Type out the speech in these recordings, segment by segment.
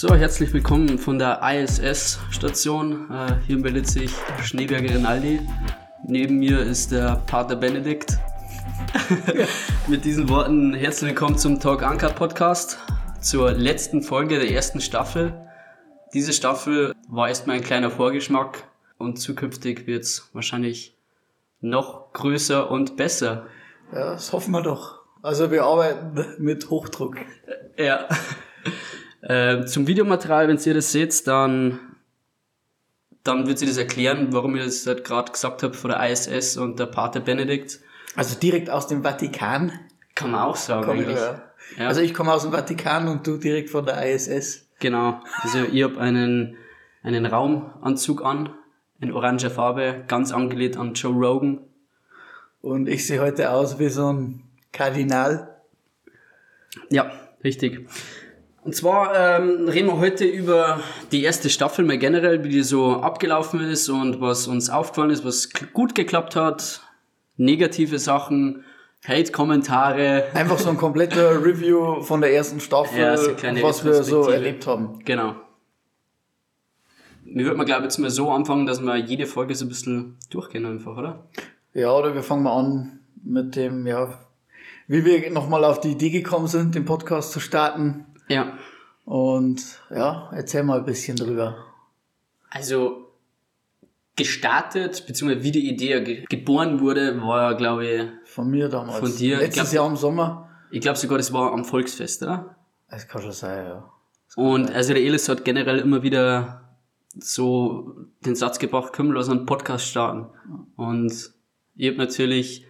So, herzlich willkommen von der ISS-Station. Äh, hier meldet sich Schneeberger Rinaldi. Neben mir ist der Pater Benedikt. Mit diesen Worten herzlich willkommen zum Talk Anker Podcast, zur letzten Folge der ersten Staffel. Diese Staffel war erstmal ein kleiner Vorgeschmack und zukünftig wird es wahrscheinlich noch größer und besser. Ja, das hoffen wir doch. Also wir arbeiten mit Hochdruck. Ja. Äh, zum Videomaterial, wenn ihr das seht, dann, dann wird sie das erklären, warum ich das halt gerade gesagt habe von der ISS und der Pater Benedikt. Also direkt aus dem Vatikan. Kann man auch sagen Komm, eigentlich. ja. Ja. Also ich komme aus dem Vatikan und du direkt von der ISS. Genau. Also ich habe einen, einen Raumanzug an, in oranger Farbe, ganz angelehnt an Joe Rogan. Und ich sehe heute aus wie so ein Kardinal. Ja, richtig. Und zwar ähm, reden wir heute über die erste Staffel mal generell, wie die so abgelaufen ist und was uns aufgefallen ist, was gut geklappt hat, negative Sachen, Hate-Kommentare. Einfach so ein kompletter Review von der ersten Staffel, Ja, so was wir so erlebt haben. Genau. Wir würden mal, glaube ich, jetzt mal so anfangen, dass wir jede Folge so ein bisschen durchgehen einfach, oder? Ja, oder wir fangen mal an mit dem, ja, wie wir nochmal auf die Idee gekommen sind, den Podcast zu starten. Ja. Und ja, erzähl mal ein bisschen drüber. Also gestartet, beziehungsweise wie die Idee ge geboren wurde, war, glaube ich, Von mir damals. Von dir, ich Letztes glaub- Jahr im Sommer. ich glaube sogar, das war am Volksfest, oder? Das kann schon sein, ja. Und also der Elis hat generell immer wieder so den Satz gebracht, können wir lass einen Podcast starten. Und ich hab natürlich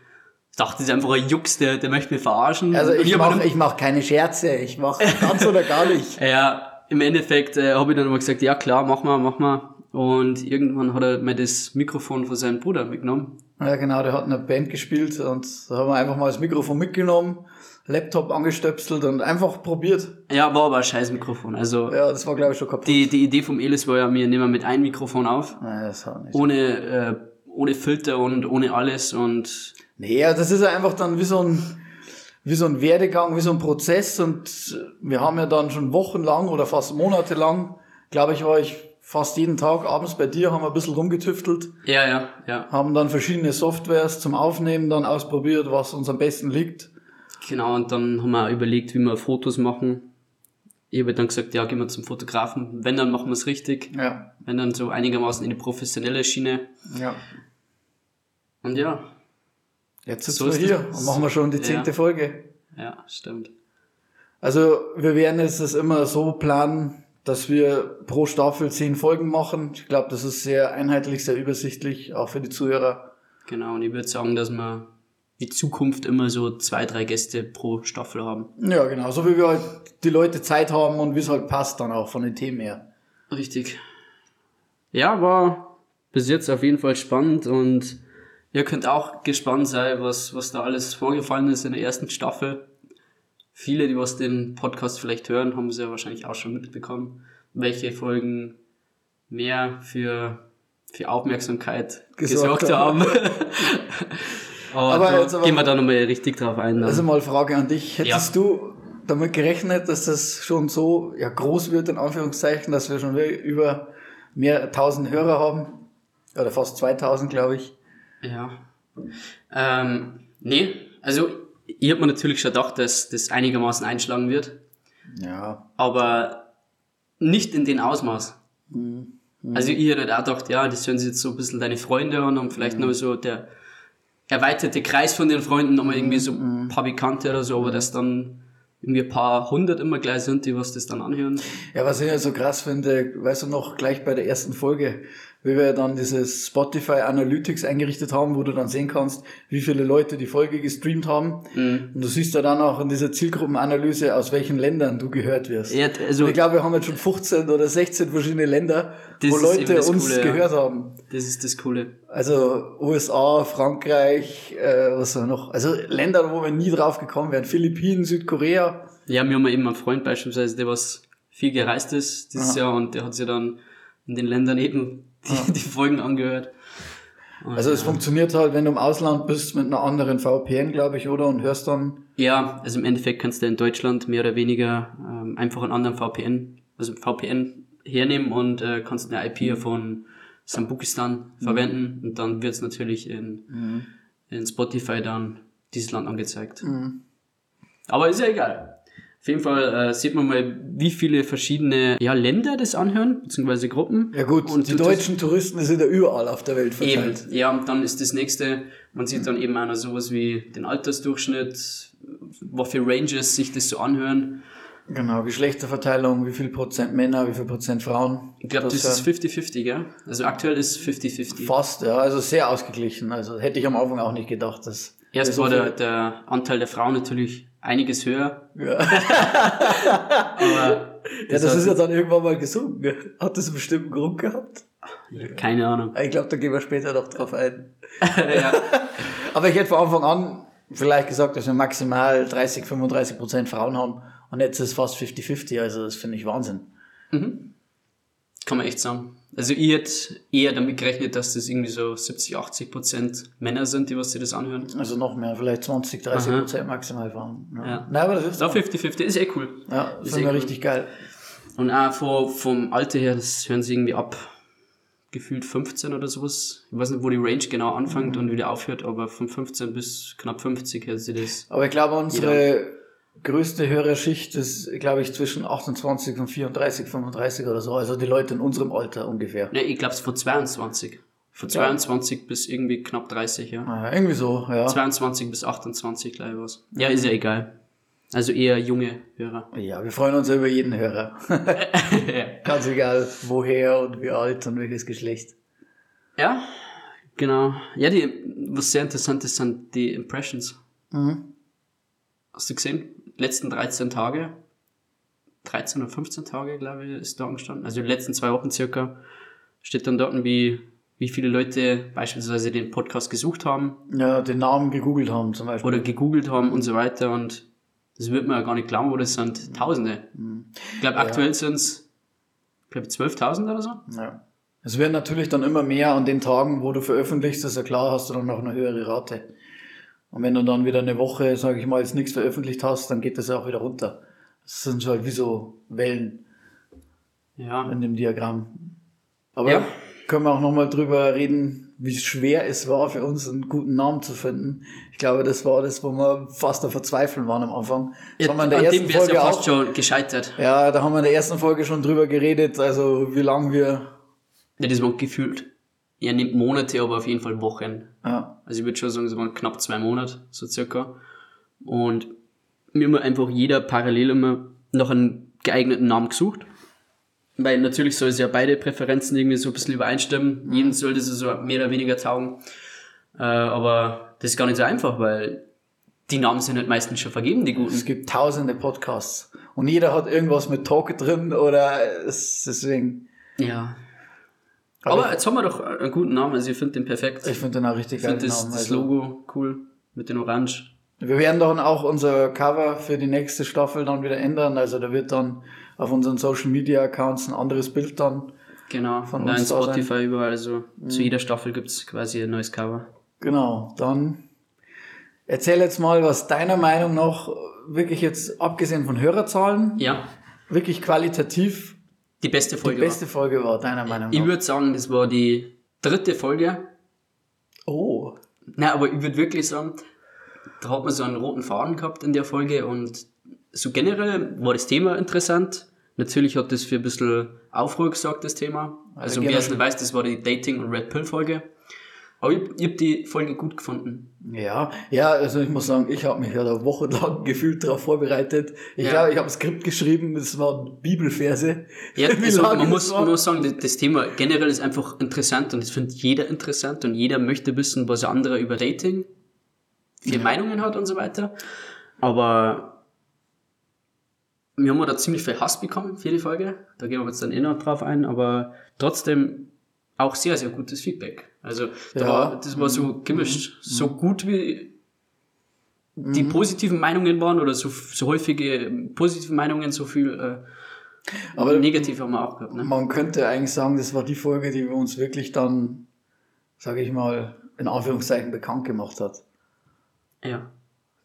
dachte, das ist einfach ein Jux, der, der möchte mich verarschen. Also ich mache ich mach keine Scherze, ich mache ganz oder gar nicht. Ja, im Endeffekt äh, habe ich dann immer gesagt, ja klar, mach mal, mach mal. Und irgendwann hat er mir das Mikrofon von seinem Bruder mitgenommen. Ja genau, der hat in einer Band gespielt und da haben wir einfach mal das Mikrofon mitgenommen, Laptop angestöpselt und einfach probiert. Ja, war aber ein scheiß Mikrofon. Also Ja, das war glaube ich schon kaputt. die, die Idee vom Elis war ja, wir nehmen mit einem Mikrofon auf, Nein, das hat nicht. ohne, äh, ohne Filter und ohne alles und Nee, ja, das ist einfach dann wie so ein wie so ein Werdegang, wie so ein Prozess und wir haben ja dann schon wochenlang oder fast monatelang, glaube ich, war ich fast jeden Tag abends bei dir, haben wir ein bisschen rumgetüftelt, ja, ja, ja. haben dann verschiedene Softwares zum Aufnehmen dann ausprobiert, was uns am besten liegt. Genau, und dann haben wir auch überlegt, wie wir Fotos machen. Ich habe dann gesagt, ja, gehen wir zum Fotografen. Wenn, dann machen wir es richtig. Ja, Wenn, dann so einigermaßen in die professionelle Schiene. ja. Und ja, Jetzt sitzen So wir hier es. und machen wir schon die zehnte Ja. Folge. ja, stimmt. Also wir werden jetzt das immer so planen, dass wir pro Staffel zehn Folgen machen. Ich glaube, das ist sehr einheitlich, sehr übersichtlich, auch für die Zuhörer. Genau, und ich würde sagen, dass wir in Zukunft immer so zwei, drei Gäste pro Staffel haben. Ja, genau. So wie wir halt die Leute Zeit haben und wie es halt passt dann auch von den Themen her. Richtig. Ja, war bis jetzt auf jeden Fall spannend und ihr könnt auch gespannt sein, was, was da alles vorgefallen ist in der ersten Staffel. Viele, die was den Podcast vielleicht hören, haben es ja wahrscheinlich auch schon mitbekommen, welche Folgen mehr für, für Aufmerksamkeit Gesorgt gesorgt haben. aber Aber da aber- gehen wir da nochmal richtig drauf ein. Dann. Also mal Frage an dich. Hättest Ja. du damit gerechnet, dass das schon so ja, groß wird, in Anführungszeichen, dass wir schon über mehr tausend Hörer haben? Oder fast 2000, glaube ich. Ja. Ähm, nee, also ich habe mir natürlich schon gedacht, dass das einigermaßen einschlagen wird, Ja. aber nicht in den Ausmaß. Mhm. Also ich hätte auch gedacht, ja, das hören sich jetzt so ein bisschen deine Freunde an und vielleicht noch so der erweiterte Kreis von den Freunden, nochmal irgendwie so ein paar Bekannte oder so, aber dass dann irgendwie ein paar hundert immer gleich sind, die was das dann anhören. Ja, was ich ja so krass finde, weißt du noch, gleich bei der ersten Folge, wie wir dann dieses Spotify Analytics eingerichtet haben, wo du dann sehen kannst, wie viele Leute die Folge gestreamt haben. Mhm. Und du siehst ja dann auch in dieser Zielgruppenanalyse, aus welchen Ländern du gehört wirst. Ja, also Und ich glaube, wir haben jetzt schon 15 oder 16 verschiedene Länder, wo Leute uns Coole, ja. gehört haben. das ist das Coole. Also USA, Frankreich, äh, was noch? Also Länder, wo wir nie drauf gekommen wären. Philippinen, Südkorea. Ja, wir haben ja eben einen Freund beispielsweise, der was viel gereist ist dieses Aha. Jahr und der hat sich dann in den Ländern eben die, die Folgen angehört. Und, Also es ja. funktioniert halt, wenn du im Ausland bist, mit einer anderen VPN, glaube ich, oder? Und hörst dann Ja, also im Endeffekt kannst du in Deutschland mehr oder weniger ähm, einfach einen anderen VPN also VPN hernehmen und äh, kannst eine IP von Sambukistan verwenden und dann wird's natürlich in, in Spotify dann dieses Land angezeigt. Aber ist ja egal. Auf jeden Fall äh, sieht man mal, wie viele verschiedene ja, Länder das anhören, beziehungsweise Gruppen. Ja gut, Und die das- deutschen Touristen sind ja überall auf der Welt Eben, verteilt. ja, und dann ist das nächste, man sieht dann eben auch noch sowas wie den Altersdurchschnitt, was für Ranges sich das so anhören. Genau, Geschlechterverteilung, wie viel Prozent Männer, wie viel Prozent Frauen. Ich glaube, das, Das, ist 50-50, gell? Also aktuell ist 50-50. Fast, ja, also sehr ausgeglichen. Also hätte ich am Anfang auch nicht gedacht, dass. Erst so war der, der Anteil der Frauen natürlich einiges höher, Ja, aber ja das ist ja dann irgendwann mal gesunken. Hat das einen bestimmten Grund gehabt? keine Ahnung. Ich glaube, da gehen wir später noch drauf ein. ja. Aber ich hätte von Anfang an vielleicht gesagt, dass wir maximal 30, 35 Prozent Frauen haben. Und jetzt ist es fast 50-50. Also das finde ich Wahnsinn. Kann man echt sagen. Also ich hätte eher damit gerechnet, dass das irgendwie so 70, 80 Prozent Männer sind, die was sich das anhören. Also noch mehr, vielleicht 20, 30 Aha. Prozent maximal Frauen. Ja. Ja. Nein, aber das ist So 50-50 ist eh cool. ja, ist finde eh cool. richtig geil. Und auch vom, vom Alter her, das hören sie irgendwie ab gefühlt 15 oder sowas. Ich weiß nicht, wo die Range genau anfängt und wieder aufhört, aber von 15 bis knapp 50 hört sie das. Aber ich glaube, unsere größte Hörerschicht ist, glaube ich, zwischen 28 und 34, 35 oder so. Also die Leute in unserem Alter ungefähr. Ne, ich glaube es von 22. Von 22 bis irgendwie knapp 30, ja. Naja, irgendwie so, ja. 22 bis 28, glaube ich was. Ja, ist ja egal. Also eher junge Hörer. Ja, wir freuen uns ja über jeden Hörer. Ganz egal, woher und wie alt und welches Geschlecht. Ja, genau. Ja, die, was sehr interessant ist, sind die Impressions. Mhm. Hast du gesehen? Letzten 13 Tage, 13 oder 15 Tage, glaube ich, ist da angestanden. Also die letzten zwei Wochen circa, steht dann dort, wie, wie viele Leute beispielsweise den Podcast gesucht haben Ja, den Namen gegoogelt haben zum Beispiel. oder gegoogelt haben und so weiter. Und das wird man ja gar nicht glauben, wo das sind Tausende. Ich glaube, aktuell sind es, glaube 12.000 oder so. Ja. Es werden natürlich dann immer mehr an den Tagen, wo du veröffentlichst, ist ja klar, hast du dann noch eine höhere Rate. Und wenn du dann wieder eine Woche, sage ich mal, jetzt nichts veröffentlicht hast, dann geht das ja auch wieder runter. Das sind so halt wie so Wellen Ja, in dem Diagramm. Aber Ja. können wir auch nochmal drüber reden, wie schwer es war für uns, einen guten Namen zu finden. Ich glaube, das war das, wo wir fast am Verzweifeln waren am Anfang. Das ja haben wir in der ersten Folge ja fast auch. schon gescheitert. Ja, da haben wir in der ersten Folge schon drüber geredet, also wie lange wir, Ja, das waren gefühlt, ja nicht Monate, aber auf jeden Fall Wochen. ja, Also ich würde schon sagen, es waren knapp zwei Monate, so circa. Und wir haben einfach jeder parallel immer nach einem geeigneten Namen gesucht. Weil natürlich soll es ja beide Präferenzen irgendwie so ein bisschen übereinstimmen. Jedem soll das so mehr oder weniger taugen. Äh, aber das ist gar nicht so einfach, weil die Namen sind halt meistens schon vergeben, die guten. es gibt tausende Podcasts und jeder hat irgendwas mit Talk drin oder es, deswegen, Ja. Aber Aber jetzt haben wir doch einen guten Namen, also ich finde den perfekt. ich finde den auch richtig Ich geil. finde das, Namen. das Also, Logo cool mit den Orange. wir werden dann auch unser Cover für die nächste Staffel dann wieder ändern, also da wird dann auf unseren Social Media Accounts ein anderes Bild dann, Genau, Von von da in uns da sein. Spotify überall. Also zu jeder Staffel gibt's quasi ein neues Cover. genau, dann erzähl jetzt mal, was deiner Meinung nach wirklich jetzt, abgesehen von Hörerzahlen, Ja, wirklich qualitativ die beste die Folge. beste Folge war, deiner Meinung war. Ich nach. würde sagen, das war die dritte Folge. Oh, Nein, aber ich würde wirklich sagen, da hat man so einen roten Faden gehabt in der Folge und so generell war das Thema interessant. Natürlich hat das für ein bisschen Aufruhr gesorgt, das Thema. Also, wer es nicht weiß, das war die Dating- und Red Pill-Folge. Aber ich, ich habe die Folge gut gefunden. Ja, ja, also ich muss sagen, ich habe mich ja da wochenlang gefühlt darauf vorbereitet. Ich Ja. glaube, ich habe ein Skript geschrieben, das waren Bibelverse. Ja, also man, muss, man muss sagen, das, Thema generell ist einfach interessant und das findet jeder interessant und jeder möchte wissen, was andere über Dating für Meinungen hat und so weiter. Aber wir haben da ziemlich viel Hass bekommen für die Folge. Da gehen wir jetzt dann eh noch drauf ein, aber trotzdem auch sehr, sehr gutes Feedback. Also da Ja. war, das war so gemischt. So gut wie die positiven Meinungen waren oder so, so häufige positive Meinungen, so viel äh, Aber negativ haben wir auch gehabt. Ne? man könnte eigentlich sagen, das war die Folge, die uns wirklich dann, sage ich mal, in Anführungszeichen bekannt gemacht hat. Ja.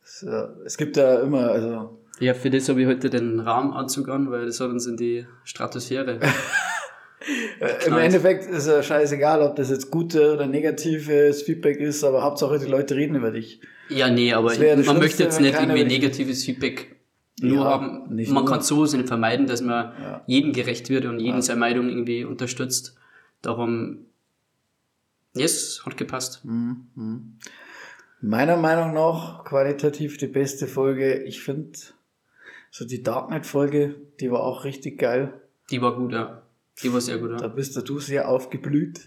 Es, äh, es gibt ja immer, also Ja, für das habe ich heute den Rahmenanzug an, weil das hat uns in die Stratosphäre. Äh, Im Endeffekt ist ja scheißegal, ob das jetzt gute oder negatives Feedback ist, aber Hauptsache die Leute reden über dich. Ja, nee, aber man möchte jetzt nicht irgendwie negatives Feedback nur Ja, haben. man nur. kann so nicht vermeiden, dass man Ja. jedem gerecht wird und jeden seine Meinung irgendwie unterstützt. Darum, yes, hat gepasst. Meiner Meinung nach qualitativ die beste Folge. Ich finde, so die Darknet-Folge, die war auch richtig geil. Die war gut, ja. Die war sehr gut, Da ja. bist du sehr aufgeblüht.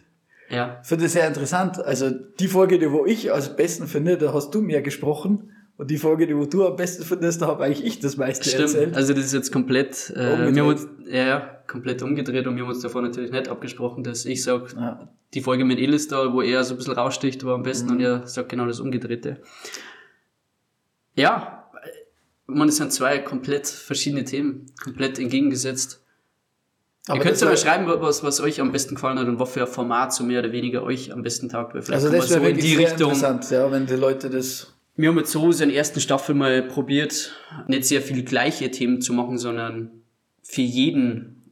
Ja, Finde ich sehr interessant. Also die Folge, die wo ich als besten finde, da hast du mehr gesprochen. Und die Folge, die wo du am besten findest, da habe eigentlich ich das meiste stimmt. erzählt. Also das ist jetzt komplett, äh, Umgedreht. wir haben uns, ja, ja, komplett umgedreht und wir haben uns davor natürlich nicht abgesprochen, dass ich sage, Ja. die Folge mit Elistar, wo er so ein bisschen raussticht, war am besten Mhm. und er sagt genau das Umgedrehte. Ja, man, es sind zwei komplett verschiedene Themen, komplett entgegengesetzt. Aber Ihr könnt ja mal schreiben, was, was euch am besten gefallen hat und was für ein Format so mehr oder weniger euch am besten taugt. Weil vielleicht Also das wäre so in die sehr Richtung. interessant, ja, wenn die Leute das. Wir haben jetzt so in der ersten Staffel mal probiert, nicht sehr viele gleiche Themen zu machen, sondern für jeden,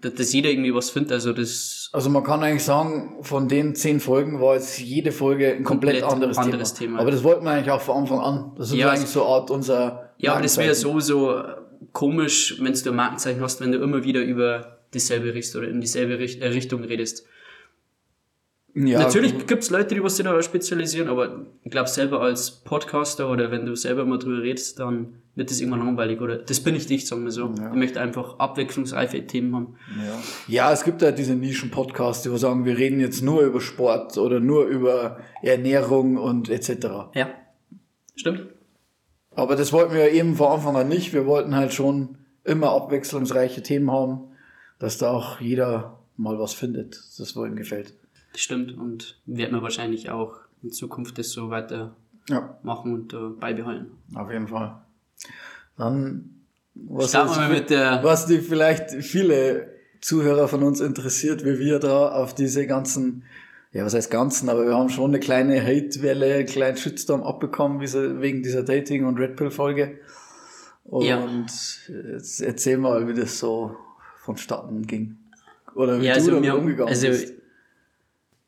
dass, jeder irgendwie was findet. Also das Also man kann eigentlich sagen, von den zehn Folgen war jetzt jede Folge ein komplett, Komplett anderes, anderes Thema. Thema. Aber das wollten wir eigentlich auch von Anfang an. Das ist Ja, eigentlich so eine Art unser. Ja, aber das wäre Markenzeichen. sowieso komisch, wenn du ein Markenzeichen hast, wenn du immer wieder über dieselbe Richtung oder in dieselbe äh, Richtung redest. Ja, Natürlich gibt's Leute, die was sich da spezialisieren, aber ich glaube selber als Podcaster oder wenn du selber mal drüber redest, dann wird das irgendwann langweilig oder das bin ich nicht, sagen wir so. Ich möchte einfach abwechslungsreiche Themen haben. Ja. ja, es gibt ja diese Nischen-Podcasts, die wo sagen, wir reden jetzt nur über Sport oder nur über Ernährung und etc. Ja. Stimmt? Aber das wollten wir eben von Anfang an nicht. Wir wollten halt schon immer abwechslungsreiche Themen haben, dass da auch jeder mal was findet, das wo ihm gefällt. Das stimmt und werden wir wahrscheinlich auch in Zukunft das so weiter Ja, machen und äh, beibehalten. auf jeden Fall. Dann, was, jetzt- mal mit der was die vielleicht viele Zuhörer von uns interessiert, wie wir da auf diese ganzen, ja, was heißt ganzen, aber wir haben schon eine kleine Hate-Welle, einen kleinen Shitstorm abbekommen wegen dieser Dating- und Red Pill-Folge. Und Ja. jetzt erzähl mal, wie das so vonstatten ging. Oder wie Ja, du also damit wir, umgegangen also bist.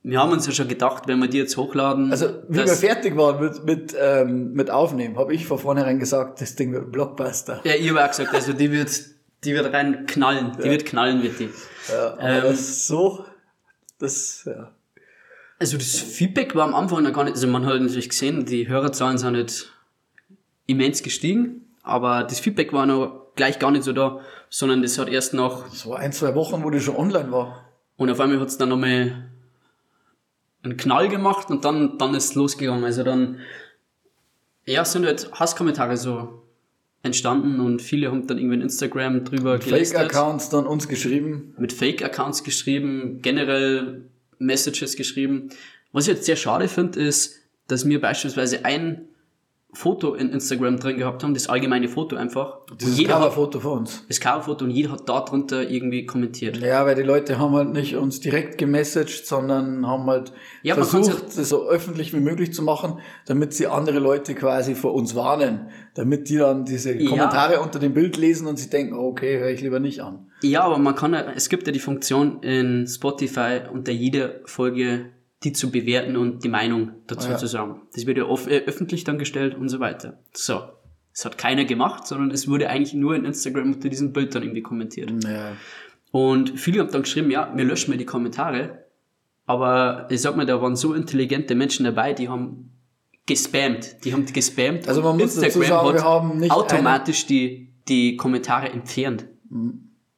wir haben uns ja schon gedacht, wenn wir die jetzt hochladen, Also, wie wir fertig waren mit, mit, ähm, mit Aufnehmen, habe ich von vornherein gesagt, das Ding wird ein Blockbuster. Ja, ich habe auch gesagt, also die wird, die wird rein knallen. Die wird knallen, wird die. Ja, aber Ähm, das so, das, ja. Also das Feedback war am Anfang noch gar nicht, also man hat natürlich gesehen, die Hörerzahlen sind nicht immens gestiegen, aber das Feedback war noch gleich gar nicht so da, sondern das hat erst nach, Das war ein, zwei Wochen, wo die schon online war. und auf einmal hat es dann nochmal einen Knall gemacht und dann, dann ist es losgegangen. Also dann, ja, sind halt Hasskommentare so entstanden und viele haben dann irgendwie in Instagram drüber gelästert. Fake-Accounts dann uns geschrieben. mit Fake-Accounts geschrieben, generell Messages geschrieben. Was ich jetzt sehr schade finde, ist, dass wir beispielsweise ein Foto in Instagram drin gehabt haben, das allgemeine Foto einfach. Und Dieses jeder hat Coverfoto von uns. das Coverfoto und jeder hat da drunter irgendwie kommentiert. Ja, weil die Leute haben halt nicht uns direkt gemessaged, sondern haben halt Ja, versucht, das so öffentlich wie möglich zu machen, damit sie andere Leute quasi vor uns warnen. Damit die dann diese Ja. Kommentare unter dem Bild lesen und sie denken, okay, höre ich lieber nicht an. Ja, aber man kann ja, es gibt ja die Funktion in Spotify unter jeder Folge die zu bewerten und die Meinung dazu Ja. zu sagen. Das wird ja off äh, öffentlich dann gestellt und so weiter. So. Das hat keiner gemacht, sondern es wurde eigentlich nur in Instagram unter diesem Bild dann irgendwie kommentiert. Ja. Und viele haben dann geschrieben, ja, wir löschen mir die Kommentare. Aber ich sag mal, da waren so intelligente Menschen dabei, die haben gespammt. Die haben gespammt. Also man muss dazu sagen, wir haben nicht automatisch die, die Kommentare entfernt.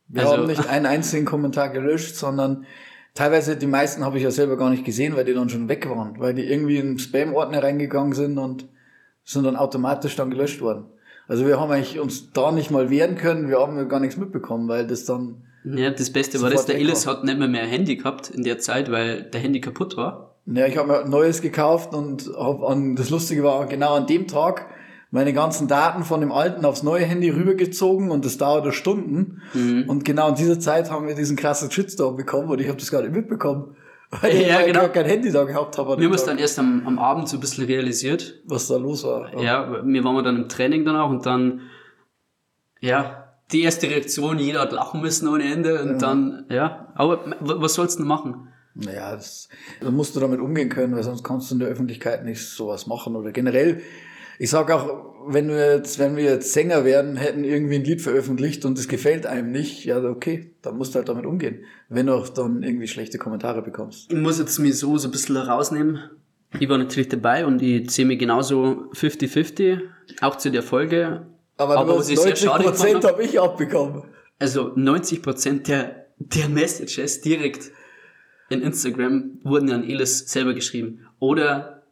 Wir Also- haben nicht einen einzigen Kommentar gelöscht, sondern teilweise die meisten habe ich ja selber gar nicht gesehen, weil die dann schon weg waren, weil die irgendwie in Spam-Ordner reingegangen sind und sind dann automatisch dann gelöscht worden. Also wir haben eigentlich uns da nicht mal wehren können, wir haben ja gar nichts mitbekommen, weil das dann, Ja, das Beste war Sofort das, der Illis hat nicht mehr mehr ein Handy gehabt in der Zeit, weil der Handy kaputt war. ja, ich habe mir ein neues gekauft und hab an, das Lustige war, genau an dem Tag meine ganzen Daten von dem alten aufs neue Handy rübergezogen und das dauerte Stunden. Mhm. Und genau in dieser Zeit haben wir diesen krassen Shitstorm bekommen und ich habe das gar nicht mitbekommen. Weil Ja, ich genau. gar kein Handy da gehabt habe. Wir haben es dann erst am, am Abend so ein bisschen realisiert. was da los war. Ja, wir waren dann im Training dann auch und dann ja, die erste Reaktion, jeder hat lachen müssen ohne Ende und dann, ja, aber was sollst du denn machen? Naja, das, da musst du damit umgehen können, weil sonst kannst du in der Öffentlichkeit nicht sowas machen. Oder generell, ich sag auch, wenn wir jetzt, wenn wir jetzt Sänger werden, hätten irgendwie ein Lied veröffentlicht und es gefällt einem nicht, ja, okay, dann musst du halt damit umgehen. Wenn du auch dann irgendwie schlechte Kommentare bekommst. Ich muss jetzt mir so, so ein bisschen rausnehmen. Ich war natürlich dabei und ich zähle mir genauso 50-50, auch zu der Folge. Aber, Aber was ich sehr 90 schade Prozent habe ich abbekommen. Also 90% der, der Messages direkt in Instagram wurden an Elis selber geschrieben. Oder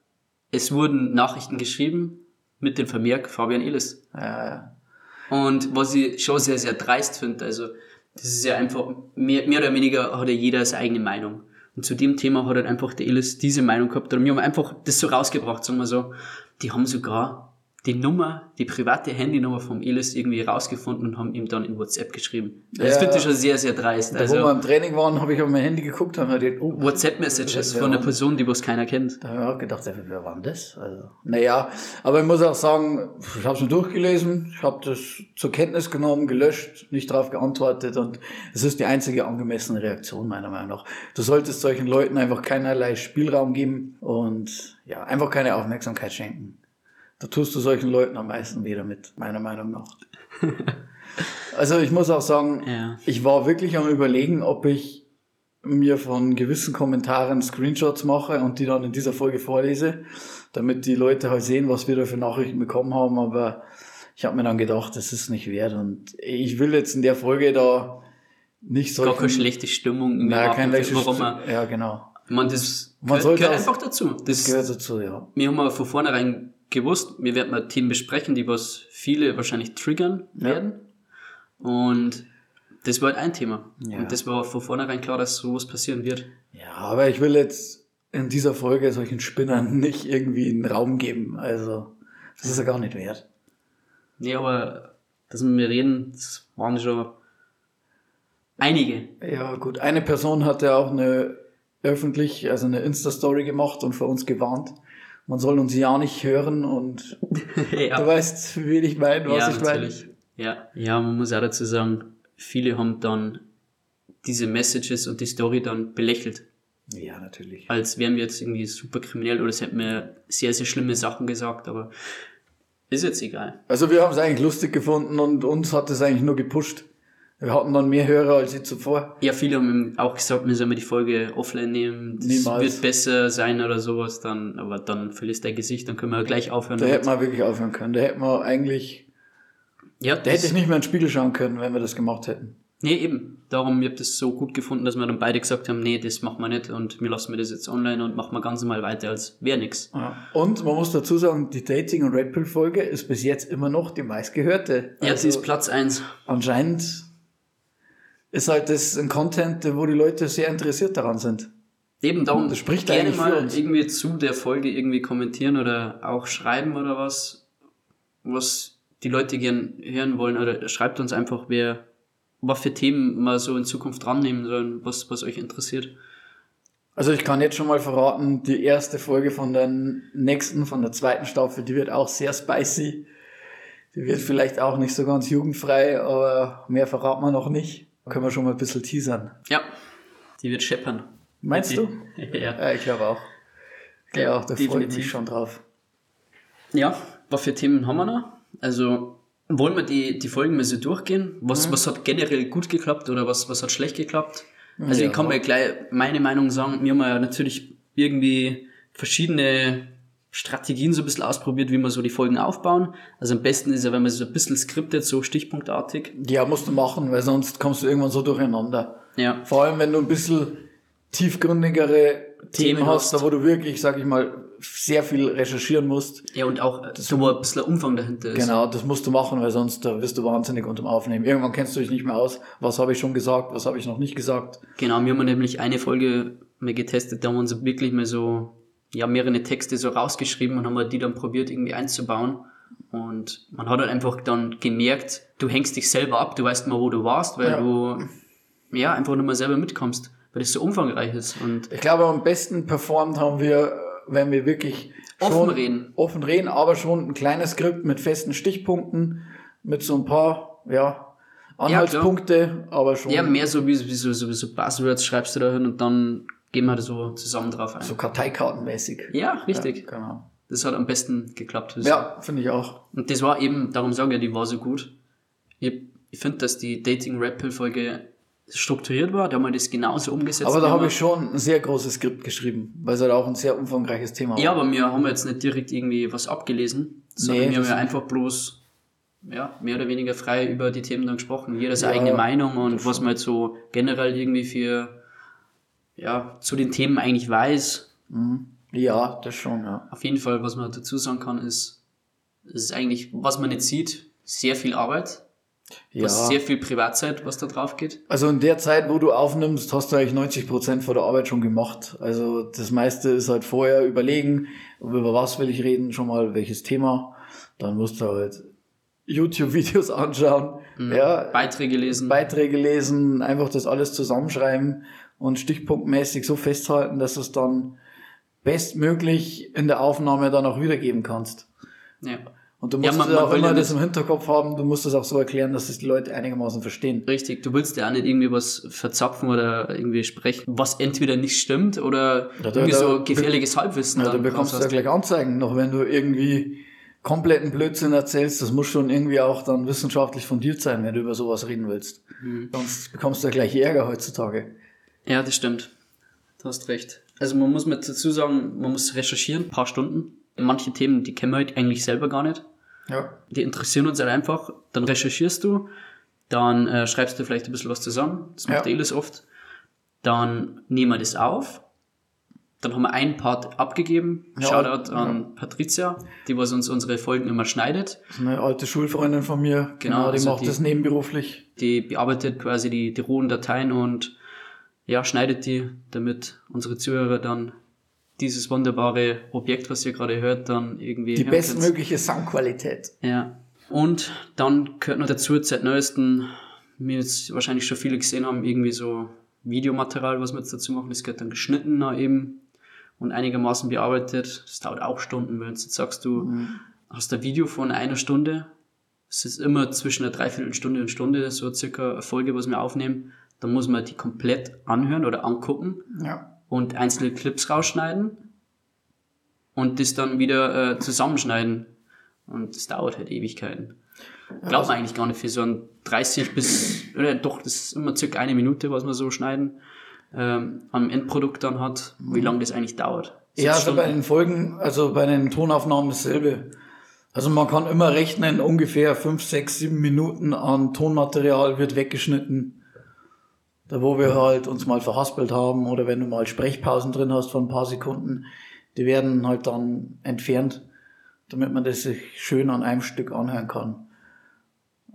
es wurden Nachrichten geschrieben mit dem Vermerk Fabian Elis. Ja, ja. Und was ich schon sehr, sehr dreist finde, also das ist ja einfach, mehr, mehr oder weniger hat ja jeder seine eigene Meinung. Und zu dem Thema hat halt einfach der Elis diese Meinung gehabt. Und wir haben einfach das so rausgebracht, sagen wir so. Die haben sogar die Nummer, die private Handynummer vom Elis irgendwie rausgefunden und haben ihm dann in WhatsApp geschrieben. Das Ja. finde ich schon sehr, sehr dreist. Da, wo wir Also im Training waren, habe ich auf mein Handy geguckt und habe gedacht, oh, WhatsApp-Messages von einer Person, die was keiner kennt. Da habe ich auch gedacht, wer war denn das? Also, naja, aber ich muss auch sagen, ich habe es mir durchgelesen, ich habe das zur Kenntnis genommen, gelöscht, nicht darauf geantwortet und es ist die einzige angemessene Reaktion meiner Meinung nach. Du solltest solchen Leuten einfach keinerlei Spielraum geben und ja, einfach keine Aufmerksamkeit schenken. Da tust du solchen Leuten am meisten weh damit, meiner Meinung nach. also ich muss auch sagen, Ja. ich war wirklich am überlegen, ob ich mir von gewissen Kommentaren Screenshots mache und die dann in dieser Folge vorlese, damit die Leute halt sehen, was wir da für Nachrichten bekommen haben. Aber ich habe mir dann gedacht, das ist nicht wert. Und ich will jetzt in der Folge da nicht Gar solchen... keine schlechte Stimmung. Nein, machen, kein welches... warum man, Ja, genau. man, das Man gehört, sollte gehört einfach dazu. Das, Gehört dazu, ja. wir haben aber von vornherein gewusst, wir werden mal Themen besprechen, die was viele wahrscheinlich triggern Ja. werden. Und das war halt ein Thema. Ja. Und das war von vornherein klar, dass sowas passieren wird. Ja, aber ich will jetzt in dieser Folge solchen Spinnern nicht irgendwie einen Raum geben. Also, das ist ja gar nicht wert. Nee, aber dass wir mir reden, das waren schon einige. Ja, gut. Eine Person hat ja auch eine öffentlich, also eine Insta-Story gemacht und für uns gewarnt. Man soll uns ja nicht hören und ja. du weißt, wie ich meine, was ja, ich meine. Ja. ja, man muss auch dazu sagen, viele haben dann diese Messages und die Story dann belächelt. Ja, natürlich. Als wären wir jetzt irgendwie super kriminell oder es hätten wir sehr, sehr schlimme Sachen gesagt, aber ist jetzt egal. Also wir haben es eigentlich lustig gefunden und uns hat es eigentlich nur gepusht. Wir hatten dann mehr Hörer als je zuvor. Ja, viele haben auch gesagt, wir sollen die Folge offline nehmen, das Niemals. wird besser sein oder sowas, dann, aber dann verlisst dein Gesicht, dann können wir gleich aufhören. Da hätten wir wirklich aufhören können. Da hätten wir eigentlich, ja, da hätte ich nicht mehr in den Spiegel schauen können, wenn wir das gemacht hätten. Nee, eben. Darum, ich habe das so gut gefunden, dass wir dann beide gesagt haben, nee, das machen wir nicht und wir lassen mir das jetzt online und machen wir ganz normal weiter, als wäre nix. Ja. Und man muss dazu sagen, die Dating- und Red Pill-Folge ist bis jetzt immer noch die meistgehörte. Ja, sie Also ist Platz eins. anscheinend ist halt das ein Content, wo die Leute sehr interessiert daran sind. Eben darum, Das spricht gerne mal irgendwie zu der Folge irgendwie kommentieren oder auch schreiben oder was, was die Leute gern hören wollen oder schreibt uns einfach, wer, was für Themen wir so in Zukunft dran nehmen sollen, was, was euch interessiert. Also ich kann jetzt schon mal verraten, die erste Folge von der nächsten, von der zweiten Staffel, die wird auch sehr spicy. Die wird vielleicht auch nicht so ganz jugendfrei, aber mehr verraten wir noch nicht. Können wir schon mal ein bisschen teasern. Ja, die wird scheppern. Meinst Die- du? Ja. Ja, ich glaube auch. Ich glaube Ja, auch, da freue ich mich schon drauf. Ja, was für Themen haben wir noch? Also, wollen wir die, die Folgen mal so durchgehen? Was, was hat generell gut geklappt oder was, was hat schlecht geklappt? Also, Ja. ich kann mir gleich meine Meinung sagen. Wir haben ja natürlich irgendwie verschiedene Strategien so ein bisschen ausprobiert, wie wir so die Folgen aufbauen. Also, am besten ist ja, wenn man so ein bisschen skriptet, so stichpunktartig. Ja, musst du machen, weil sonst kommst du irgendwann so durcheinander. Ja. Vor allem, wenn du ein bisschen tiefgründigere Themen, Themen hast, da wo du wirklich, sag ich mal, sehr viel recherchieren musst. Ja, und auch äh, so, wo ein bisschen Umfang dahinter ist. Genau, das musst du machen, weil sonst da wirst du wahnsinnig unterm Aufnehmen. Irgendwann kennst du dich nicht mehr aus. Was habe ich schon gesagt, was habe ich noch nicht gesagt. Genau, wir haben nämlich eine Folge mal getestet, da haben wir uns wirklich mal so, ja, mehrere Texte so rausgeschrieben und haben wir die dann probiert irgendwie einzubauen. Und man hat halt einfach dann gemerkt, du hängst dich selber ab, du weißt mal, wo du warst, weil Ja. du, ja, einfach nur mal selber mitkommst, weil das so umfangreich ist. Und Ich glaube, am besten performt haben wir, wenn wir wirklich Offen reden. offen reden, aber schon ein kleines Skript mit festen Stichpunkten, mit so ein paar ja, Anhaltspunkte, aber schon Ja, mehr so wie, wie so, so, so Buzzwords schreibst du da hin und dann gehen wir da so zusammen drauf ein. so Karteikartenmäßig. Ja, richtig. Ja, genau. Das hat am besten geklappt. Ja, finde ich auch. Und das war eben, darum sage ich, die war so gut. Ich, ich finde, dass die Dating Rap Pill Folge strukturiert war, da haben wir das genauso umgesetzt. Aber da habe ich schon ein sehr großes Skript geschrieben, weil es halt auch ein sehr umfangreiches Thema Ja, war. aber wir haben jetzt nicht direkt irgendwie was abgelesen, sondern Nee, wir haben ja einfach bloß ja, mehr oder weniger frei über die Themen dann gesprochen. Jeder seine Ja, eigene Meinung und was man jetzt so generell irgendwie für ja, zu den Themen eigentlich weiß. Ja, das schon, ja. Auf jeden Fall, was man dazu sagen kann, ist, es ist eigentlich, was man nicht sieht, sehr viel Arbeit, Ja. sehr viel Privatzeit, was da drauf geht. Also in der Zeit, wo du aufnimmst, hast du eigentlich 90 Prozent von der Arbeit schon gemacht. Also das meiste ist halt vorher überlegen, über was will ich reden, schon mal welches Thema. Dann musst du halt YouTube-Videos anschauen, ja, Beiträge lesen. Beiträge lesen, einfach das alles zusammenschreiben und stichpunktmäßig so festhalten, dass du es dann bestmöglich in der Aufnahme dann auch wiedergeben kannst. ja. Und du musst man- ja man auch will immer ja das im Hinterkopf haben, du musst das auch so erklären, dass es die Leute einigermaßen verstehen. Richtig, du willst ja auch nicht irgendwie was verzapfen oder irgendwie sprechen, was entweder nicht stimmt oder Ja, irgendwie da- so gefährliches Halbwissen. Ja, dann du bekommst ja gleich Anzeigen, noch wenn du irgendwie kompletten Blödsinn erzählst. Das muss schon irgendwie auch dann wissenschaftlich fundiert sein, wenn du über sowas reden willst. Mhm. Sonst bekommst du ja gleich Ärger heutzutage. Ja, das stimmt. Du hast recht. Also man muss mit dazu sagen, man muss recherchieren, ein paar Stunden. Manche Themen, die kennen wir halt eigentlich selber gar nicht. Ja. Die interessieren uns halt einfach. Dann recherchierst du, dann äh, schreibst du vielleicht ein bisschen was zusammen. Das macht Ja. Elis oft. Dann nehmen wir das auf. Dann haben wir einen Part abgegeben. Ja, Shoutout ja. an Patricia, die was uns unsere Folgen immer schneidet. Das ist eine alte Schulfreundin von mir. Genau, die also macht die- das nebenberuflich. Die bearbeitet quasi die, die rohen Dateien und ja, schneidet die, damit unsere Zuhörer dann dieses wunderbare Objekt, was ihr gerade hört, dann irgendwie Die bestmögliche Soundqualität. Ja. Und dann gehört noch dazu, seit neuestem, wie jetzt wahrscheinlich schon viele gesehen haben, irgendwie so Videomaterial, was wir jetzt dazu machen. Das gehört dann geschnitten noch eben und einigermaßen bearbeitet. Das dauert auch Stunden, wenn du jetzt sagst, du hast ein Video von einer Stunde. Es ist immer zwischen einer Dreiviertelstunde und Stunde, so circa eine Folge, was wir aufnehmen. Dann muss man die komplett anhören oder angucken Ja. und einzelne Clips rausschneiden und das dann wieder äh, zusammenschneiden. Und das dauert halt Ewigkeiten. Glaubt man eigentlich gar nicht für so ein 30 bis, oder doch, das ist immer circa eine Minute, was wir so schneiden, ähm, am Endprodukt dann hat, wie lange das eigentlich dauert. Ja, Sechs also bei Stunden. den Folgen, also bei den Tonaufnahmen dasselbe. Also man kann immer rechnen, ungefähr fünf, sechs, sieben Minuten an Tonmaterial wird weggeschnitten. Da wo wir halt uns mal verhaspelt haben oder wenn du mal Sprechpausen drin hast von ein paar Sekunden, die werden halt dann entfernt, damit man das sich schön an einem Stück anhören kann.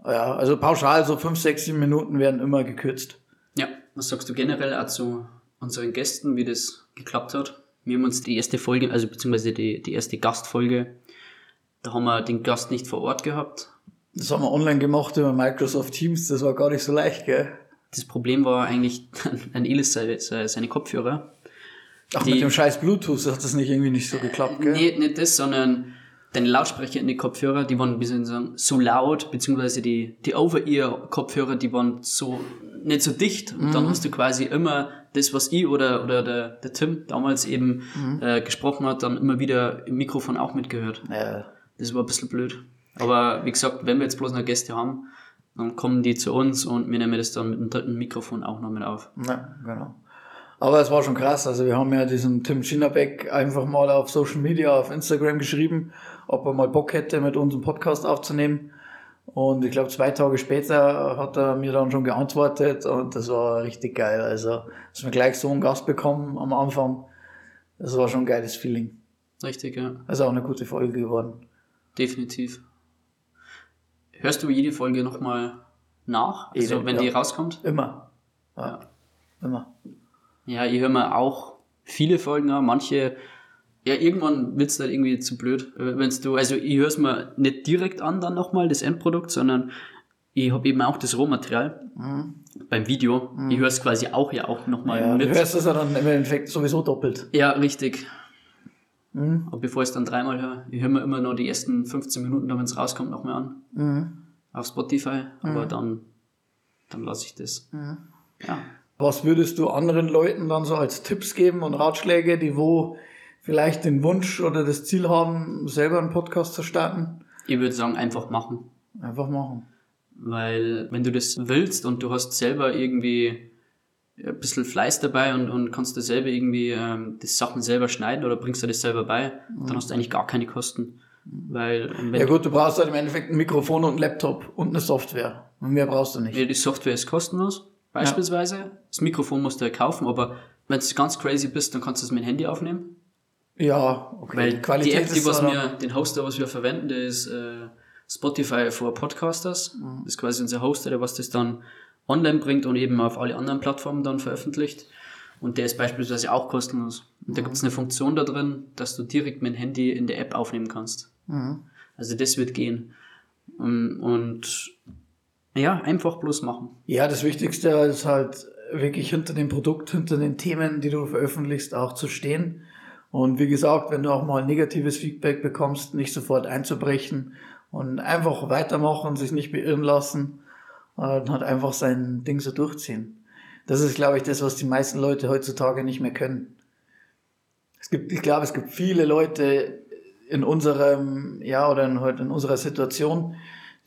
Ja, also pauschal so fünf, sechs, sieben Minuten werden immer gekürzt. Ja, was sagst du generell auch zu unseren Gästen, wie das geklappt hat? Wir haben uns die erste Folge, also beziehungsweise die, die erste Gastfolge, da haben wir den Gast nicht vor Ort gehabt. Das haben wir online gemacht über Microsoft Teams, das war gar nicht so leicht, gell? Das Problem war eigentlich an Elis seine, Kopfhörer. Ach, Die- mit dem scheiß Bluetooth hat das nicht irgendwie nicht so geklappt, gell? Nee, nicht das, sondern deine Lautsprecher in die Kopfhörer, die waren ein bisschen so, so laut, beziehungsweise die, die Over-Ear-Kopfhörer, die waren so nicht so dicht. Und dann hast du quasi immer das, was ich oder, oder der, der Tim damals eben äh, gesprochen hat, dann immer wieder im Mikrofon auch mitgehört. Ja. Das war ein bisschen blöd. Aber wie gesagt, wenn wir jetzt bloß noch Gäste haben, dann kommen die zu uns und wir nehmen das dann mit dem dritten Mikrofon auch noch mit auf. ja, genau. Aber es war schon krass. Also wir haben ja diesen Tim Schinnerbeck einfach mal auf Social Media, auf Instagram geschrieben, ob er mal Bock hätte, mit uns einen Podcast aufzunehmen. Und ich glaube, zwei Tage später hat er mir dann schon geantwortet und das war richtig geil. Also, dass wir gleich so einen Gast bekommen am Anfang, das war schon ein geiles Feeling. Richtig, ja. Also auch eine gute Folge geworden. Definitiv. Hörst du jede Folge nochmal nach? Also Jede, wenn ja. die rauskommt? Immer. Ja. Immer. Ja, ich höre mir auch viele Folgen an. Manche, ja, irgendwann wird's dann irgendwie zu blöd. Wenn du, also ich höre es mir nicht direkt an dann nochmal, das Endprodukt, sondern ich habe eben auch das Rohmaterial beim Video. Ich höre es quasi auch ja auch nochmal Mhm. Ja, du mit. hörst es ja dann im Endeffekt sowieso doppelt. Ja, richtig. Mhm. Aber bevor ich es dann dreimal höre, ich höre mir immer nur die ersten 15 Minuten, wenn es rauskommt, nochmal an. auf Spotify, aber dann, dann lasse ich das. Ja. Was würdest du anderen Leuten dann so als Tipps geben und Ratschläge, die wo vielleicht den Wunsch oder das Ziel haben, selber einen Podcast zu starten? Ich würde sagen, einfach machen. Einfach machen. Weil wenn du das willst und du hast selber irgendwie ein bisschen Fleiß dabei und, und kannst dir selber irgendwie ähm, die Sachen selber schneiden oder bringst dir das selber bei, dann hast du eigentlich gar keine Kosten. Weil wenn Ja gut, du brauchst halt im Endeffekt ein Mikrofon und einen Laptop und eine Software. Und mehr brauchst du nicht. Ja, die Software ist kostenlos, beispielsweise. Das Mikrofon musst du ja kaufen, aber wenn du ganz crazy bist, dann kannst du es mit dem Handy aufnehmen. Ja, okay. Weil die, App, die was wir, den Hoster, was wir verwenden, der ist äh, Spotify for Podcasters. Mhm. Das ist quasi unser Hoster, der was das dann online bringt und eben auf alle anderen Plattformen dann veröffentlicht. Und der ist beispielsweise auch kostenlos. Und Mhm. da gibt es eine Funktion da drin, dass du direkt mit dem Handy in der App aufnehmen kannst. Mhm. Also das wird gehen. Und, und ja, einfach bloß machen. Ja, das Wichtigste ist halt wirklich hinter dem Produkt, hinter den Themen, die du veröffentlichst, auch zu stehen. Und wie gesagt, wenn du auch mal negatives Feedback bekommst, nicht sofort einzubrechen und einfach weitermachen, sich nicht beirren lassen und halt einfach sein Ding so durchziehen. Das ist, glaube ich, das, was die meisten Leute heutzutage nicht mehr können. Es gibt, ich glaube, es gibt viele Leute in unserem, ja, oder in, in unserer Situation,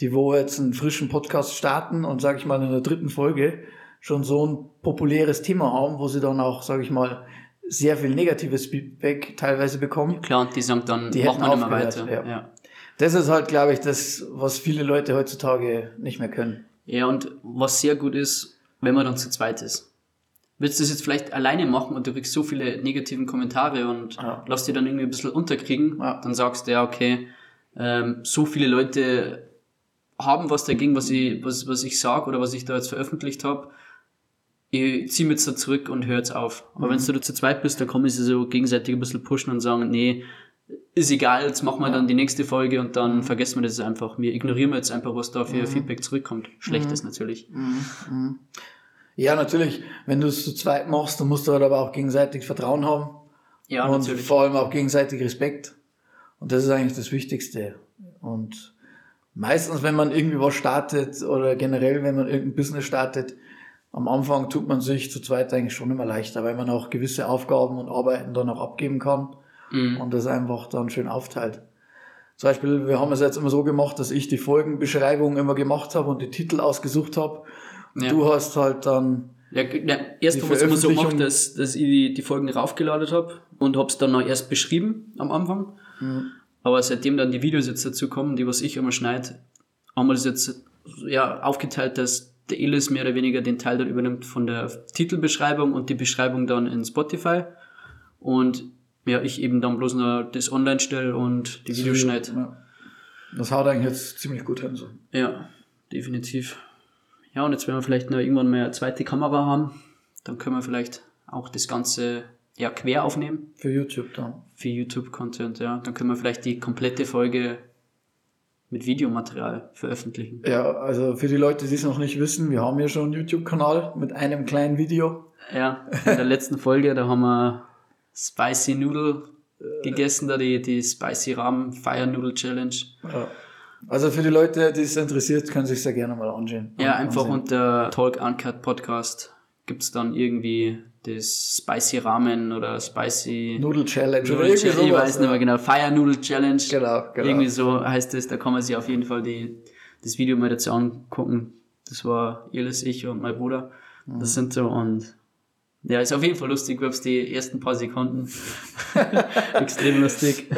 die wo jetzt einen frischen Podcast starten und, sage ich mal, in der dritten Folge schon so ein populäres Thema haben, wo sie dann auch, sage ich mal, sehr viel negatives Feedback teilweise bekommen. Klar, und die sagen dann, Die machen wir nicht mehr weiter. ja. ja. Das ist halt, glaube ich, das, was viele Leute heutzutage nicht mehr können. Ja, und was sehr gut ist, wenn man dann zu zweit ist. Willst du das jetzt vielleicht alleine machen und du kriegst so viele negativen Kommentare und Ja. lass dir dann irgendwie ein bisschen unterkriegen, Ja. dann sagst du ja, okay, ähm, so viele Leute haben was dagegen, was ich, was, was ich sag oder was ich da jetzt veröffentlicht habe. Ich ziehe mich jetzt da zurück und höre jetzt auf. Aber wenn du zu zweit bist, dann kann man sich so gegenseitig ein bisschen pushen und sagen, nee, ist egal, jetzt machen wir dann die nächste Folge und dann vergessen wir das einfach. Wir ignorieren jetzt einfach, was da für Feedback zurückkommt. Schlechtes natürlich. Ja, natürlich, wenn du es zu zweit machst, dann musst du halt aber auch gegenseitig Vertrauen haben. Ja, und natürlich. vor allem auch gegenseitig Respekt. Und das ist eigentlich das Wichtigste. Und meistens, wenn man irgendwie was startet oder generell, wenn man irgendein Business startet, am Anfang tut man sich zu zweit eigentlich schon immer leichter, weil man auch gewisse Aufgaben und Arbeiten dann auch abgeben kann Mhm. und das einfach dann schön aufteilt. Zum Beispiel, wir haben es jetzt immer so gemacht, dass ich die Folgenbeschreibung immer gemacht habe und die Titel ausgesucht habe. Ja. Du hast halt dann Ja, ja, erst haben wir es immer so gemacht, dass, dass ich die, die Folgen raufgeladen habe und hab's dann noch erst beschrieben am Anfang. Aber seitdem dann die Videos jetzt dazu kommen, die was ich immer schneide, haben wir das jetzt ja, aufgeteilt, dass der Elis mehr oder weniger den Teil dann übernimmt von der Titelbeschreibung und die Beschreibung dann in Spotify. Und ja, ich eben dann bloß noch das online stelle und die Videos schneide. Ja. Das haut eigentlich jetzt ziemlich gut hin. So. Ja, definitiv. Ja, und jetzt, wenn wir vielleicht noch irgendwann mal eine zweite Kamera haben, dann können wir vielleicht auch das Ganze ja, quer aufnehmen Für YouTube dann. für YouTube-Content. Ja, dann können wir vielleicht die komplette Folge mit Videomaterial veröffentlichen. Ja, also für die Leute, die es noch nicht wissen, wir haben hier schon einen YouTube-Kanal mit einem kleinen Video. Ja, in der letzten Folge, da haben wir Spicy Noodle gegessen, da die, die Spicy Ramen Fire Noodle Challenge. Ja. Also für die Leute, die es interessiert, können sich sehr gerne mal ansehen. Ja, einfach ansehen. unter Talk Uncut Podcast gibt's dann irgendwie das Spicy Ramen oder Spicy Noodle Challenge oder Noodle irgendwie Challenge, ich sowas, weiß nicht mehr genau, Fire Noodle Challenge. Genau, genau. Irgendwie so heißt es, da kann man sich auf jeden Fall die, das Video mal dazu angucken. Das war Elis, ich und mein Bruder. Mhm. Das sind so und ja, ist auf jeden Fall lustig, gab's die ersten paar Sekunden. Extrem lustig.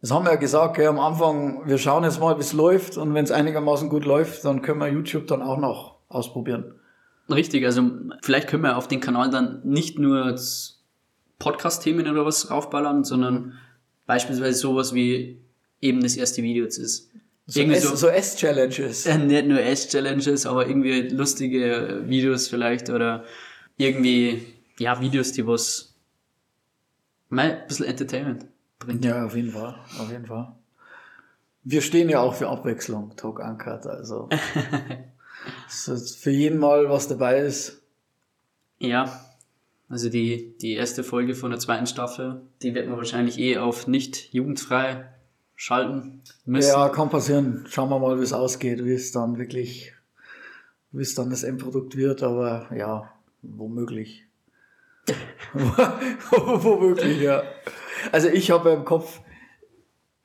Das haben wir ja gesagt, gell, am Anfang, wir schauen jetzt mal, wie es läuft und wenn es einigermaßen gut läuft, dann können wir YouTube dann auch noch ausprobieren. Richtig, also vielleicht können wir auf den Kanal dann nicht nur Podcast-Themen oder was raufballern, sondern beispielsweise sowas wie eben das erste Video jetzt ist. So, Irgendwie S- so, so S-Challenges. äh, nicht nur Ess-Challenges, aber irgendwie lustige Videos vielleicht oder irgendwie, ja, Videos, die was mal ein bisschen Entertainment bringt. Ja, auf jeden Fall, auf jeden Fall. Wir stehen ja auch für Abwechslung, Talk Uncut, also. für jeden mal was dabei ist. Ja, also die, die erste Folge von der zweiten Staffel, die wird man wahrscheinlich eh auf nicht jugendfrei schalten müssen. Ja, kann passieren. Schauen wir mal, wie es ausgeht, wie es dann wirklich, wie es dann das Endprodukt wird, aber ja, womöglich. womöglich, ja. Also ich habe ja im Kopf,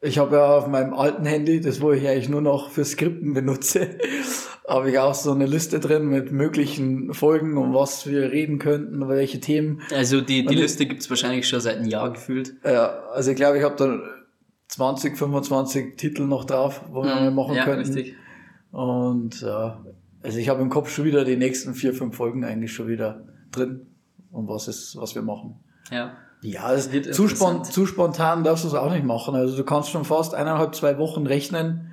ich habe ja auf meinem alten Handy, das wo ich eigentlich nur noch für Skripten benutze, habe ich auch so eine Liste drin mit möglichen Folgen, um was wir reden könnten, welche Themen. Also die, die Und Liste gibt's wahrscheinlich schon seit einem Jahr gefühlt. Ja, also ich glaube, ich habe da 20, 25 Titel noch drauf, wo wir mal machen Mhm. ja, könnten. richtig. Und ja, also ich habe im Kopf schon wieder die nächsten vier, fünf Folgen eigentlich schon wieder drin, um was ist, was wir machen. Ja. Ja, es Wird zu, spon zu spontan darfst du es auch nicht machen. Also du kannst schon fast eineinhalb, zwei Wochen rechnen,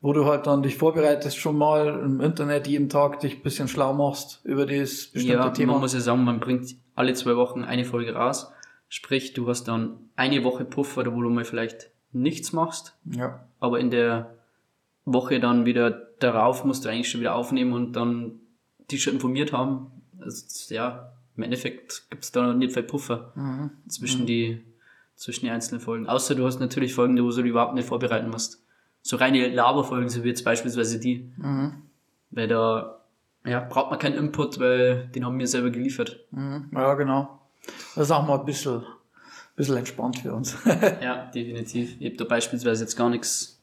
wo du halt dann dich vorbereitest schon mal im Internet jeden Tag dich ein bisschen schlau machst über dieses bestimmte Ja, Thema. man muss ja sagen, man bringt alle zwei Wochen eine Folge raus. Sprich, du hast dann eine Woche Puffer, wo du mal vielleicht nichts machst, ja. aber in der Woche dann wieder darauf musst du eigentlich schon wieder aufnehmen und dann die schon informiert haben. Also, ja, im Endeffekt gibt's da nicht viel Puffer Mhm. zwischen, die, zwischen die einzelnen Folgen. Außer du hast natürlich Folgen, wo du dich überhaupt nicht vorbereiten musst. So reine Laberfolgen, so wie jetzt beispielsweise die. Mhm. Weil da ja, braucht man keinen Input, weil den haben wir selber geliefert. Mhm. Ja, genau. Das ist auch mal ein bisschen, bisschen entspannt für uns. Ja, definitiv. Ich habe da beispielsweise jetzt gar nichts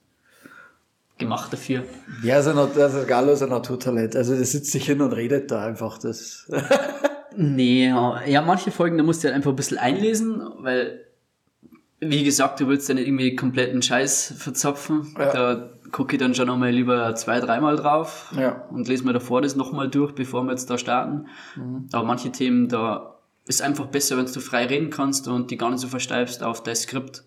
gemacht dafür. Ja, also, nat- also Gallo ist ein Naturtalent. Also der sitzt sich hin und redet da einfach. Das. Nee, ja, manche Folgen, da musst du halt einfach ein bisschen einlesen, weil, wie gesagt, du willst ja nicht irgendwie kompletten Scheiß verzapfen. Ja. Da gucke ich dann schon nochmal lieber zwei, dreimal drauf Ja. und lese mir davor das nochmal durch, bevor wir jetzt da starten. Aber manche Themen, da ist einfach besser, wenn du frei reden kannst und die gar nicht so versteifst auf dein Skript.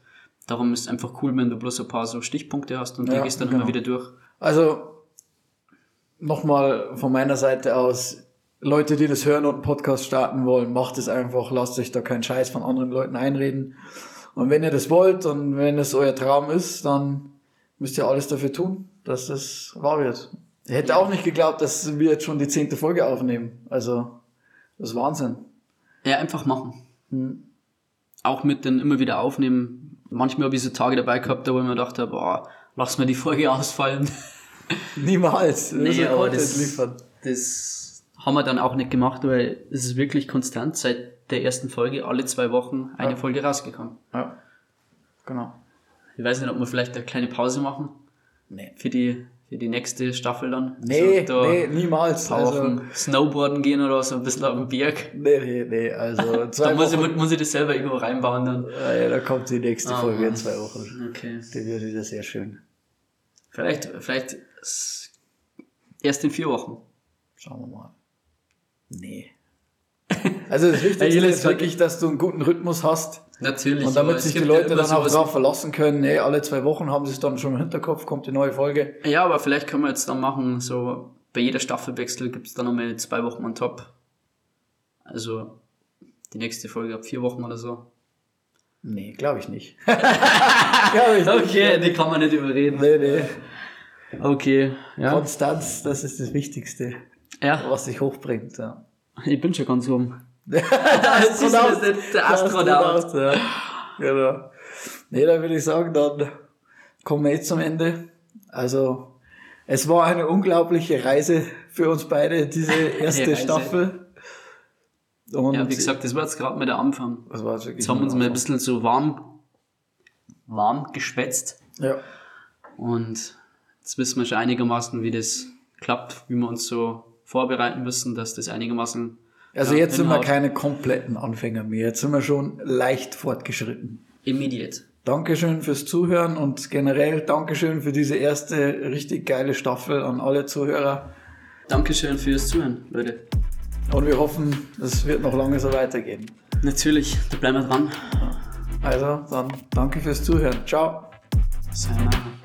Darum ist es einfach cool, wenn du bloß ein paar so Stichpunkte hast und die Ja, gehst dann genau. immer wieder durch. Also nochmal von meiner Seite aus. Leute, die das hören und einen Podcast starten wollen, macht es einfach, lasst euch da keinen Scheiß von anderen Leuten einreden. Und wenn ihr das wollt und wenn es euer Traum ist, dann müsst ihr alles dafür tun, dass das wahr wird. Ich hätte auch nicht geglaubt, dass wir jetzt schon die zehnte Folge aufnehmen. Also, das ist Wahnsinn. Ja, einfach machen. Hm. Auch mit den immer wieder aufnehmen. Manchmal habe ich so Tage dabei gehabt, da wo ich mir dachte, boah, lass mir die Folge ausfallen. Niemals. Nee, Also, aber das- liefern. Das haben wir dann auch nicht gemacht, weil es ist wirklich konstant seit der ersten Folge alle zwei Wochen eine Ja. Folge rausgekommen. Ja. Genau. Ich weiß nicht, ob wir vielleicht eine kleine Pause machen Nee. für die, für die nächste Staffel dann. Nee, Also da nee, niemals. ein paar Also, Wochen Snowboarden gehen oder so ein bisschen auf den Berg. nee, nee, nee. Also, zwei Da muss Wochen. ich, muss ich das selber irgendwo reinbauen dann. Ja, ja, da kommt die nächste Ah, Folge in zwei Wochen. Okay. Die wird wieder sehr schön. Vielleicht, vielleicht erst in vier Wochen. Schauen wir mal. Nee. Also das Wichtigste Ey, ist wirklich, dass du einen guten Rhythmus hast Natürlich. und damit sich die ja Leute immer dann auch drauf verlassen können. Nee, alle zwei Wochen haben sie es dann schon im Hinterkopf, kommt die neue Folge. Ja, aber vielleicht können wir jetzt dann machen, so bei jeder Staffelwechsel gibt es dann nochmal zwei Wochen on top. Also die nächste Folge ab vier Wochen oder so. Nee, glaube ich nicht. glaube ich nicht. Okay, die kann man nicht überreden. Nee, nee. Okay, ja. Konstanz, das ist das Wichtigste, Ja, was dich hochbringt. Ja. ich bin schon ganz oben. Der ist das nicht der Astronaut. Ja. Genau. Nee, dann würde ich sagen, dann kommen wir jetzt zum Ende. Also, es war eine unglaubliche Reise für uns beide, diese erste. Staffel. Und Ja, wie gesagt, das war jetzt gerade mal der Anfang. das war jetzt Jetzt haben wir uns mal ein bisschen so warm, warm geschwätzt. Ja. Und jetzt wissen wir schon einigermaßen, wie das klappt, wie wir uns so vorbereiten müssen, dass das einigermaßen. Also ja, jetzt sind wir hinhaut. keine kompletten Anfänger mehr. Jetzt sind wir schon leicht fortgeschritten. Immediate. Dankeschön fürs Zuhören und generell Dankeschön für diese erste richtig geile Staffel an alle Zuhörer. Dankeschön fürs Zuhören, Leute. Und wir hoffen, es wird noch lange so weitergehen. Natürlich, da bleiben wir dran. Also, dann danke fürs Zuhören. Ciao. Sayonara.